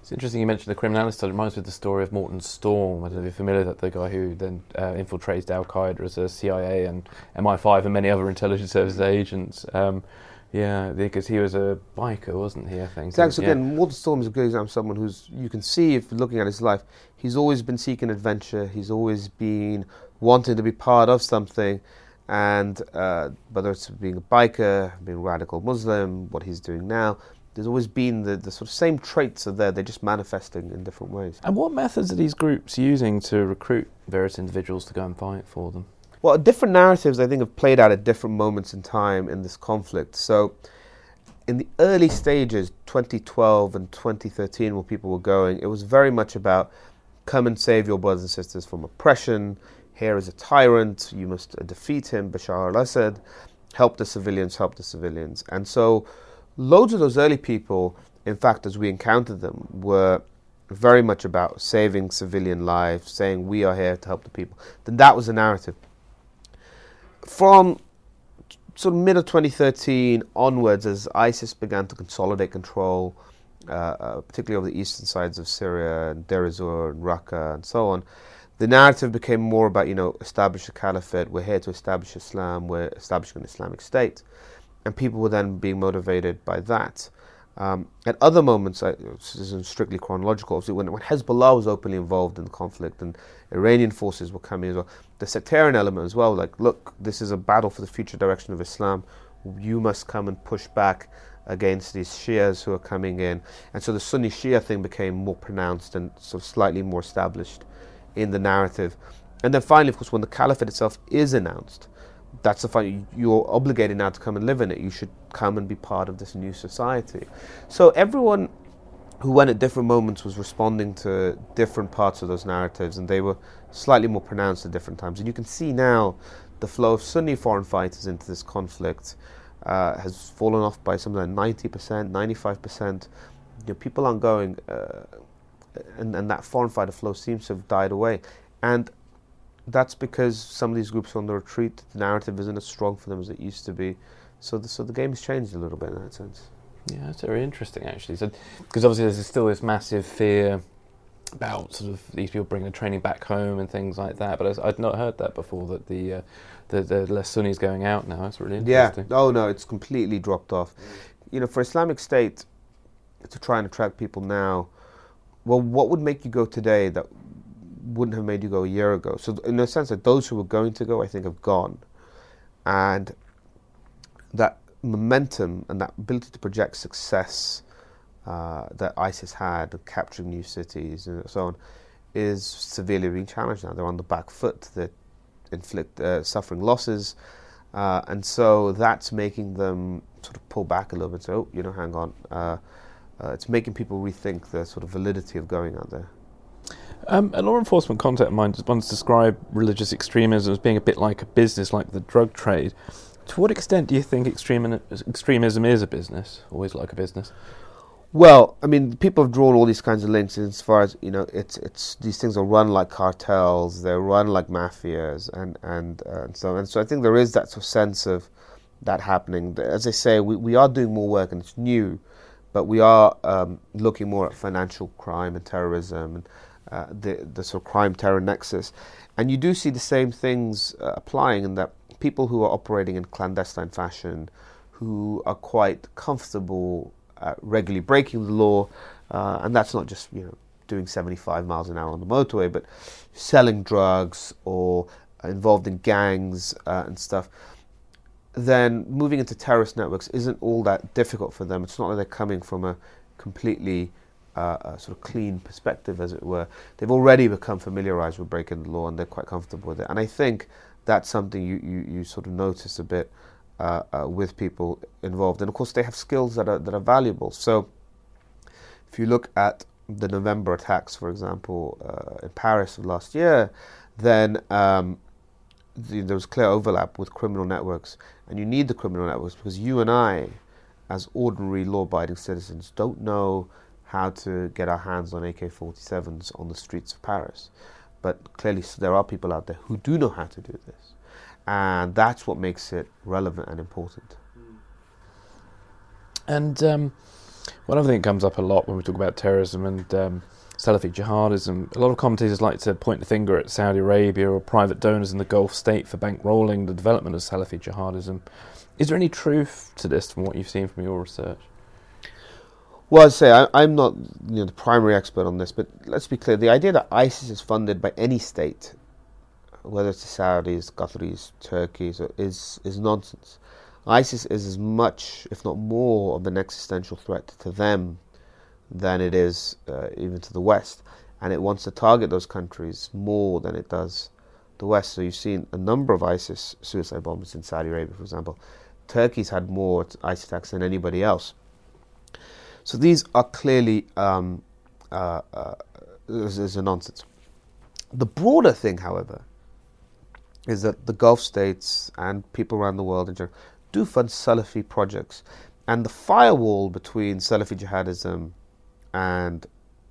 It's interesting you mentioned the criminalist. It reminds me of the story of Morten Storm. I don't know if you're familiar with that, the guy who then uh, infiltrates Al Qaeda as a CIA and MI5 and many other intelligence services agents. Um, yeah, because he was a biker, wasn't he? I think. Exactly. So again, Morten Storm is a good example of someone who's you can see if looking at his life, he's always been seeking adventure. He's always been wanting to be part of something, and uh, whether it's being a biker, being a radical Muslim, what he's doing now, there's always been the, the sort of same traits are there. They're just manifesting in different ways. And what methods are these groups using to recruit various individuals to go and fight for them? Well, different narratives I think have played out at different moments in time in this conflict. So, in the early stages, 2012 and 2013, where people were going, it was very much about come and save your brothers and sisters from oppression. Here is a tyrant, you must defeat him, Bashar al Assad. Help the civilians, help the civilians. And so, loads of those early people, in fact, as we encountered them, were very much about saving civilian lives, saying we are here to help the people. Then that was the narrative. From sort of mid of 2013 onwards, as ISIS began to consolidate control, uh, uh, particularly over the eastern sides of Syria and Deir ez-Zor and Raqqa and so on, the narrative became more about, you know, establish a caliphate, we're here to establish Islam, we're establishing an Islamic state and people were then being motivated by that. Um, at other moments, I, this isn't strictly chronological, obviously, when, when Hezbollah was openly involved in the conflict and Iranian forces were coming as well, the sectarian element as well, like, look, this is a battle for the future direction of Islam. You must come and push back against these Shias who are coming in. And so the Sunni Shia thing became more pronounced and sort of slightly more established in the narrative. And then finally, of course, when the caliphate itself is announced, that's the fun. You're obligated now to come and live in it. You should come and be part of this new society. So everyone who went at different moments was responding to different parts of those narratives, and they were slightly more pronounced at different times. And you can see now the flow of Sunni foreign fighters into this conflict uh, has fallen off by something like 90%, 95%. You know, people aren't going, uh, and, and that foreign fighter flow seems to have died away. And that's because some of these groups are on the retreat. The narrative isn't as strong for them as it used to be. So the, so the game has changed a little bit in that sense. Yeah, that's very interesting actually. So because obviously there's still this massive fear about sort of these people bringing the training back home and things like that. But I'd not heard that before. That the uh, the, the less Sunnis going out now. That's really interesting. Yeah. Oh no, it's completely dropped off. You know, for Islamic State to try and attract people now, well, what would make you go today that wouldn't have made you go a year ago. So in a sense that those who were going to go, I think, have gone, and that momentum and that ability to project success uh, that ISIS had, of capturing new cities and so on, is severely being challenged now. They're on the back foot. They're inflict uh, suffering losses, uh, and so that's making them sort of pull back a little bit. So, oh, you know, hang on. Uh, it's making people rethink the sort of validity of going out there. Um, a law enforcement contact of mine once described religious extremism as being a bit like a business, like the drug trade. To what extent do you think extremism is a business, always like a business? Well, I mean, people have drawn all these kinds of links as far as you know. It's it's these things are run like cartels, they're run like mafias, and and uh, and so and so. I think there is that sort of sense of that happening. As I say, we we are doing more work, and it's new, but we are um, looking more at financial crime and terrorism and uh, the the sort of crime terror nexus, and you do see the same things uh, applying in that people who are operating in clandestine fashion, who are quite comfortable regularly breaking the law, uh, and that's not just you know doing 75 miles an hour on the motorway, but selling drugs or involved in gangs uh, and stuff. Then moving into terrorist networks isn't all that difficult for them. It's not like they're coming from a completely uh, a sort of clean perspective, as it were. They've already become familiarized with breaking the law and they're quite comfortable with it. And I think that's something you, you, you sort of notice a bit uh, uh, with people involved. And of course, they have skills that are, that are valuable. So if you look at the November attacks, for example, uh, in Paris of last year, then um, the, there was clear overlap with criminal networks. And you need the criminal networks because you and I, as ordinary law abiding citizens, don't know how to get our hands on AK 47s on the streets of Paris. But clearly, there are people out there who do know how to do this. And that's what makes it relevant and important. And um, One other thing that comes up a lot when we talk about terrorism and um, Salafi jihadism, a lot of commentators like to point the finger at Saudi Arabia or private donors in the Gulf state for bankrolling the development of Salafi jihadism. Is there any truth to this from what you've seen from your research? Well, I'd say I, am not you know, the primary expert on this, but let's be clear: the idea that ISIS is funded by any state, whether it's the Saudis, Qataris, Turkeys, is is nonsense. ISIS is as much, if not more, of an existential threat to them than it is uh, even to the West, and it wants to target those countries more than it does the West. So you've seen a number of ISIS suicide bombers in Saudi Arabia, for example. Turkey's had more ISIS attacks than anybody else. So these are clearly um, uh, uh, is, is a nonsense. The broader thing, however, is that the Gulf states and people around the world in general do fund Salafi projects, and the firewall between Salafi jihadism and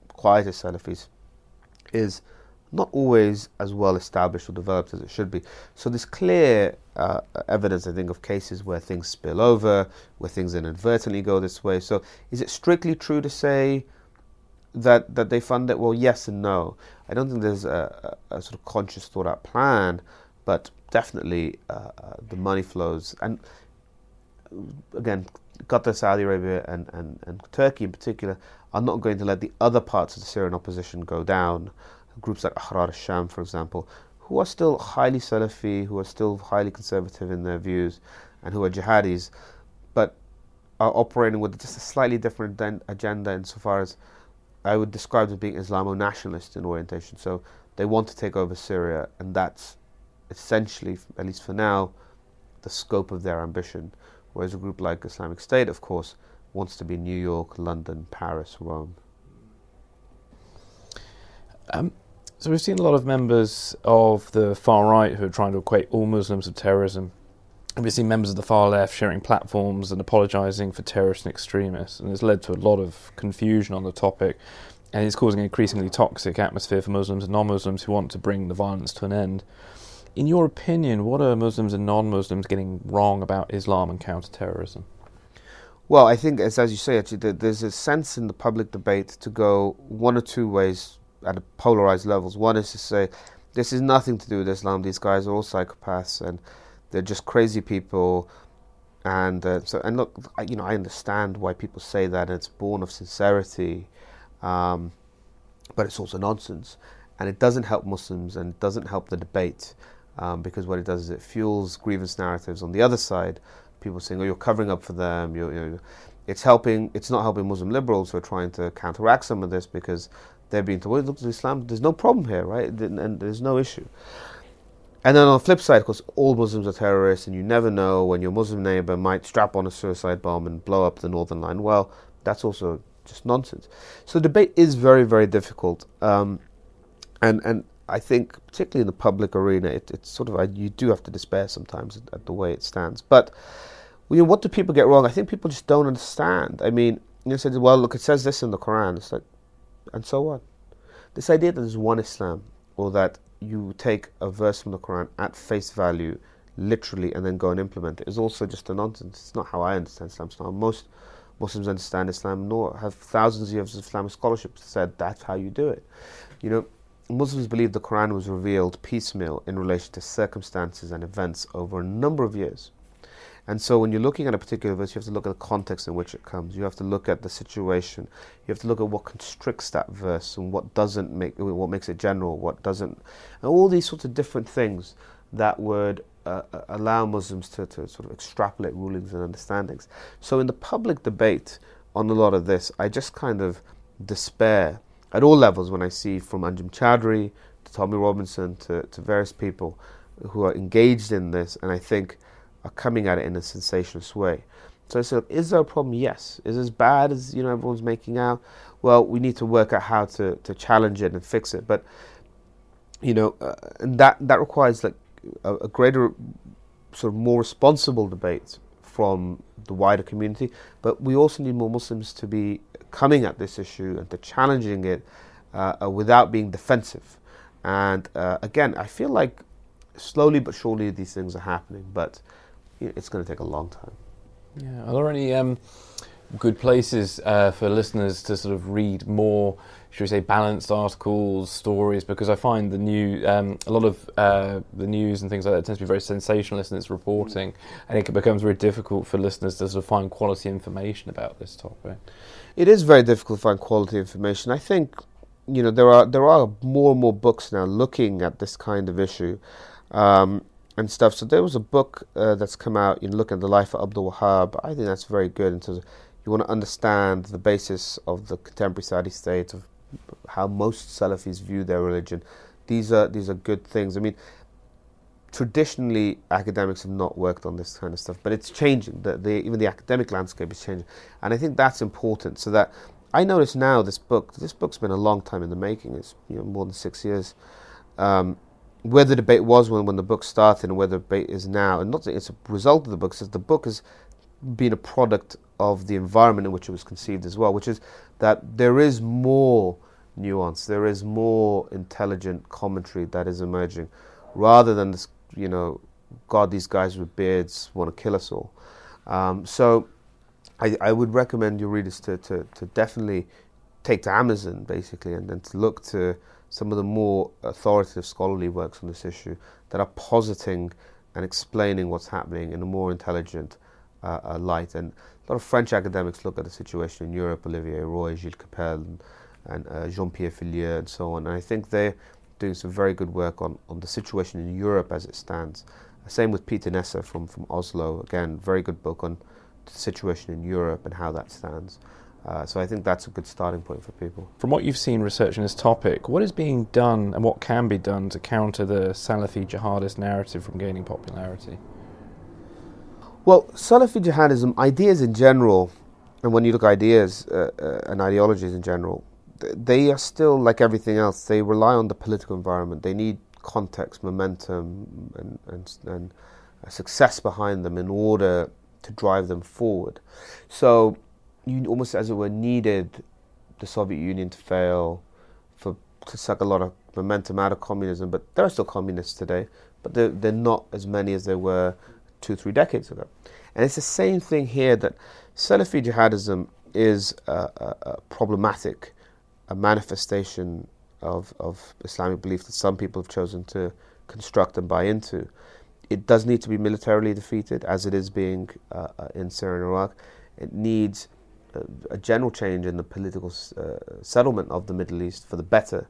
quieter Salafis is not always as well established or developed as it should be. So there's clear uh, evidence, I think, of cases where things spill over, where things inadvertently go this way. So is it strictly true to say that that they fund it? Well, yes and no. I don't think there's a, a, a sort of conscious thought out plan, but definitely uh, uh, the money flows. And again, Qatar, Saudi Arabia, and, and, and Turkey in particular are not going to let the other parts of the Syrian opposition go down groups like Ahrar al-Sham, for example, who are still highly Salafi, who are still highly conservative in their views, and who are jihadis, but are operating with just a slightly different agenda insofar as I would describe as being Islamo-nationalist in orientation. So they want to take over Syria, and that's essentially, at least for now, the scope of their ambition. Whereas a group like Islamic State, of course, wants to be New York, London, Paris, Rome. Um, so we've seen a lot of members of the far right who are trying to equate all Muslims with terrorism. We've seen members of the far left sharing platforms and apologising for terrorists and extremists. And it's led to a lot of confusion on the topic. And it's causing an increasingly toxic atmosphere for Muslims and non Muslims who want to bring the violence to an end. In your opinion, what are Muslims and non Muslims getting wrong about Islam and counter-terrorism? Well, I think, as, as you say, actually, there's a sense in the public debate to go one or two ways at a polarized levels. One is to say this is nothing to do with Islam. These guys are all psychopaths and they're just crazy people. And uh, so, and look, I, you know, I understand why people say that, it's born of sincerity, um, but it's also nonsense, and it doesn't help Muslims and it doesn't help the debate um, because what it does is it fuels grievance narratives on the other side. People saying, "Oh, you're covering up for them." You're, you're, it's helping. It's not helping Muslim liberals who are trying to counteract some of this because they're being told, look, Islam, there's no problem here, right? And there's no issue. And then on the flip side, of course, all Muslims are terrorists, and you never know when your Muslim neighbor might strap on a suicide bomb and blow up the Northern Line. Well, that's also just nonsense. So the debate is very, very difficult. Um, and, and I think, particularly in the public arena, it, it's sort of, uh, you do have to despair sometimes at, at the way it stands. But you know, what do people get wrong? I think people just don't understand. I mean, you said, well, look, it says this in the Quran. It's like, and so on. This idea that there's one Islam, or that you take a verse from the Quran at face value, literally, and then go and implement it, is also just a nonsense. It's not how I understand Islam. It's not how most Muslims understand Islam, nor have thousands of years of Islamic scholarship said that's how you do it. You know, Muslims believe the Quran was revealed piecemeal in relation to circumstances and events over a number of years. And so when you're looking at a particular verse, you have to look at the context in which it comes. You have to look at the situation. You have to look at what constricts that verse and what doesn't make what makes it general, what doesn't, and all these sorts of different things that would uh, uh, allow Muslims to, to sort of extrapolate rulings and understandings. So in the public debate on a lot of this, I just kind of despair at all levels when I see from Anjem Choudary to Tommy Robinson to, to various people who are engaged in this, and I think are coming at it in a sensationalist way. So I said, is there a problem? Yes. Is it as bad as you know everyone's making out? Well, we need to work out how to, to challenge it and fix it. But you know, uh, and that that requires like a, a, greater, sort of more responsible debate from the wider community. But we also need more Muslims to be coming at this issue and to challenging it uh, uh, without being defensive. And uh, again, I feel like slowly but surely these things are happening, but it's going to take a long time. Yeah. Are there any um, good places uh, for listeners to sort of read more, should we say, balanced articles, stories? Because I find the new, um, a lot of uh, the news and things like that tends to be very sensationalist in its reporting, and it becomes very difficult for listeners to sort of find quality information about this topic. It is very difficult to find quality information. I think, you know, there are there are more and more books now looking at this kind of issue. Um, and stuff. So there was a book uh, that's come out. You know, look at the life of Abdul Wahab. I think that's very good in terms of you want to understand the basis of the contemporary Saudi state of how most Salafis view their religion. These are these are good things. I mean, traditionally academics have not worked on this kind of stuff, but it's changing. The, the, even the academic landscape is changing, and I think that's important. So that I notice now this book. This book's been a long time in the making. It's you know more than six years. Um, where the debate was when, when the book started and where the debate is now, and not that it's a result of the book, says the book has been a product of the environment in which it was conceived as well, which is that there is more nuance, there is more intelligent commentary that is emerging, rather than this, you know, God, these guys with beards want to kill us all. Um, so I, I, would recommend your readers to, to, to definitely take to Amazon, basically, and then to look to some of the more authoritative scholarly works on this issue that are positing and explaining what's happening in a more intelligent uh, uh, light. And a lot of French academics look at the situation in Europe, Olivier Roy, Gilles Kepel, and, and uh, Jean-Pierre Filiu, and so on. And I think they're doing some very good work on, on the situation in Europe as it stands. Same with Petter Nesser from, from Oslo. Again, very good book on the situation in Europe and how that stands. Uh, so I think that's a good starting point for people. From what you've seen researching this topic, what is being done and what can be done to counter the Salafi jihadist narrative from gaining popularity? Well, Salafi jihadism, ideas in general, and when you look at ideas uh, uh, and ideologies in general, they are still like everything else. They rely on the political environment. They need context, momentum, and, and, and success behind them in order to drive them forward. So you almost as it were needed the Soviet Union to fail for to suck a lot of momentum out of communism. But there are still communists today, but they're, they're not as many as there were two, three decades ago. And it's the same thing here that Salafi jihadism is a problematic, a manifestation of, of Islamic belief that some people have chosen to construct and buy into. It does need to be militarily defeated, as it is being uh, uh in Syria and Iraq. It needs a general change in the political uh, settlement of the Middle East for the better,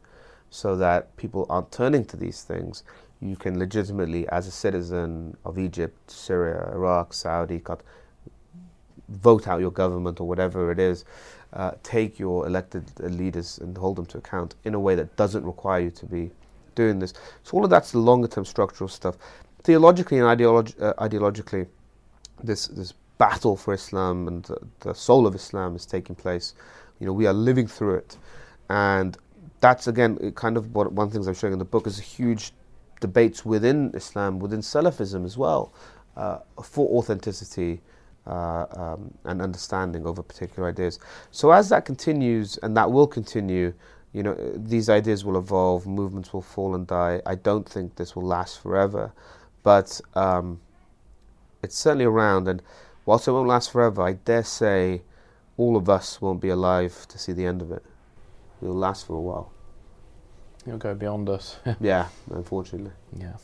so that people aren't turning to these things. You can legitimately, as a citizen of Egypt, Syria, Iraq, Saudi, vote out your government or whatever it is, uh, take your elected leaders and hold them to account in a way that doesn't require you to be doing this. So all of that's the longer term structural stuff. Theologically and uh, ideologically, this this battle for Islam and the, the, soul of Islam is taking place. You know, we are living through it, and that's again kind of what one of the things I'm showing in the book is huge debates within Islam, within Salafism as well, uh, for authenticity. Uh, um, and understanding over particular ideas. So as that continues, and that will continue, you know, these ideas will evolve, movements will fall and die. I don't think this will last forever, but um, it's certainly around. And Whilst it won't last forever, I dare say all of us won't be alive to see the end of it. It'll last for a while. It'll go beyond us. yeah, unfortunately. Yeah.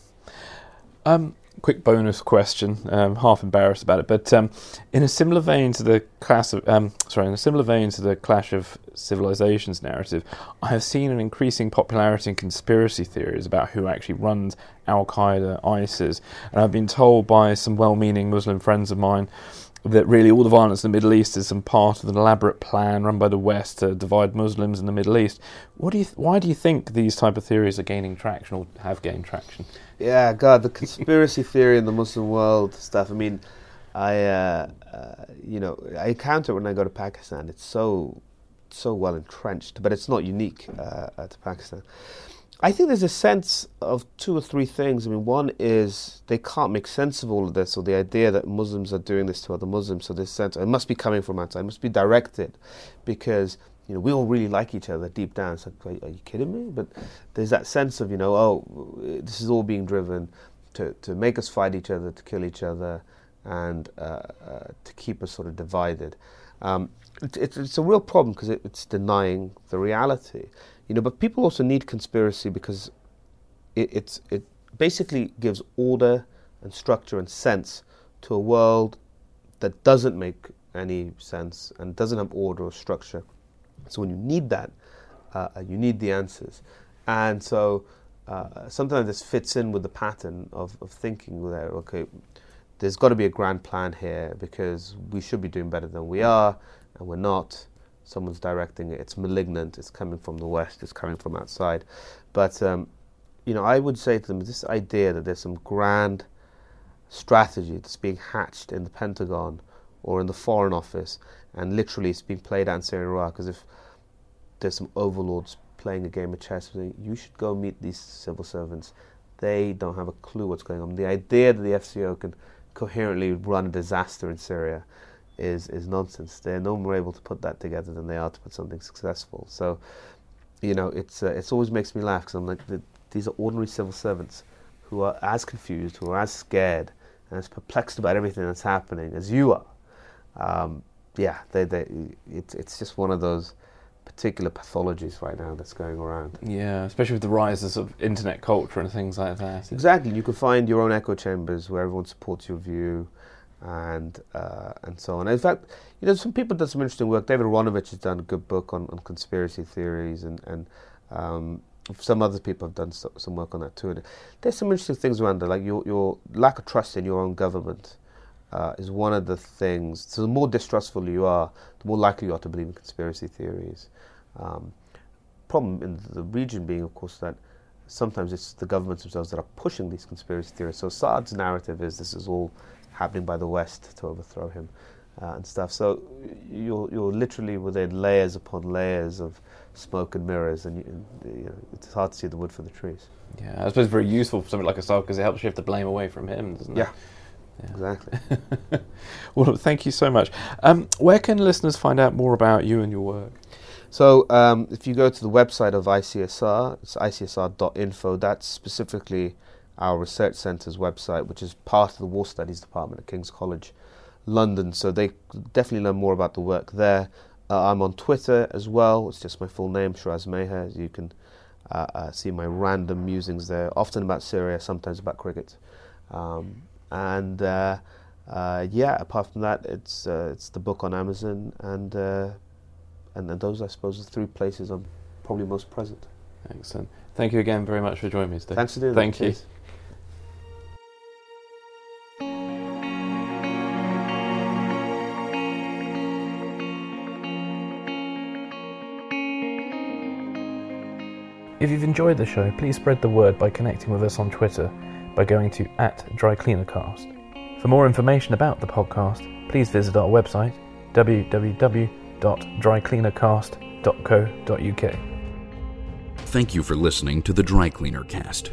Um, quick bonus question. Um, half embarrassed about it, but um, in a similar vein to the class of, um, sorry, in a similar vein to the clash of civilizations narrative, I have seen an increasing popularity in conspiracy theories about who actually runs Al Qaeda, ISIS, and I've been told by some well-meaning Muslim friends of mine that really all the violence in the Middle East is some part of an elaborate plan run by the West to divide Muslims in the Middle East. What do you th- why do you think these type of theories are gaining traction or have gained traction? Yeah, God, the conspiracy theory in the Muslim world stuff. I mean, I uh, uh, you know I encounter it when I go to Pakistan. It's so so well entrenched, but it's not unique uh, to Pakistan. I think there's a sense of two or three things. I mean, one is they can't make sense of all of this, or the idea that Muslims are doing this to other Muslims. So this sense it must be coming from outside, it must be directed, because you know we all really like each other deep down. It's like, are, you kidding me? But there's that sense of you know, oh, this is all being driven to to make us fight each other, to kill each other, and uh, uh, to keep us sort of divided. Um, it, it's, it's a real problem because it, it's denying the reality, you know. But people also need conspiracy because it, it basically gives order and structure and sense to a world that doesn't make any sense and doesn't have order or structure. So when you need that, uh, you need the answers, and so uh, sometimes this fits in with the pattern of, of thinking there. Okay, there's got to be a grand plan here because we should be doing better than we are, and we're not. Someone's directing it. It's malignant. It's coming from the west. It's coming from outside. But um, you know, I would say to them this idea that there's some grand strategy that's being hatched in the Pentagon or in the Foreign Office, and literally it's being played out in Syria Iraq as if there's some overlords playing a game of chess. You should go meet these civil servants. They don't have a clue what's going on. The idea that the FCO can coherently run a disaster in Syria is is nonsense. They're no more able to put that together than they are to put something successful. So, you know, it's uh, it's always makes me laugh because I'm like, the, these are ordinary civil servants who are as confused, who are as scared, and as perplexed about everything that's happening as you are. Um, yeah, they, they, it's it's just one of those particular pathologies right now that's going around. Yeah, especially with the rise of, internet culture and things like that. Exactly, you can find your own echo chambers where everyone supports your view, and uh, and so on. In fact, you know, some people did some interesting work. David Aaronovitch has done a good book on, on conspiracy theories, and and um, some other people have done so, some work on that too. And there's some interesting things around there, like your your lack of trust in your own government. Uh, is one of the things. So the more distrustful you are, the more likely you are to believe in conspiracy theories. Um, problem in the region being, of course, that sometimes it's the governments themselves that are pushing these conspiracy theories. So Assad's narrative is this is all happening by the West to overthrow him uh, and stuff. So you're you're literally within layers upon layers of smoke and mirrors, and, you, and you know, it's hard to see the wood for the trees. Yeah, I suppose it's very useful for something like Assad because it helps shift the blame away from him, doesn't it? Yeah, exactly. well, thank you so much. Um, where can listeners find out more about you and your work? So um, if you go to the website of ICSR, it's icsr.info. That's specifically our research centre's website, which is part of the War Studies Department at King's College, London. So they definitely learn more about the work there. Uh, I'm on Twitter as well. It's just my full name, Shiraz Maher. You can uh, uh, see my random musings there, often about Syria, sometimes about cricket. Um, and uh, uh, yeah, apart from that, it's uh, it's the book on Amazon and and, and those, I suppose, are three places I'm probably most present. Excellent. Thank you again very much for joining me today. Thanks for doing Thank that. you. If you've enjoyed the show, please spread the word by connecting with us on Twitter by going to at drycleanercast. For more information about the podcast, please visit our website www.drycleanercast.co.uk. Thank you for listening to the Dry Cleaner Cast.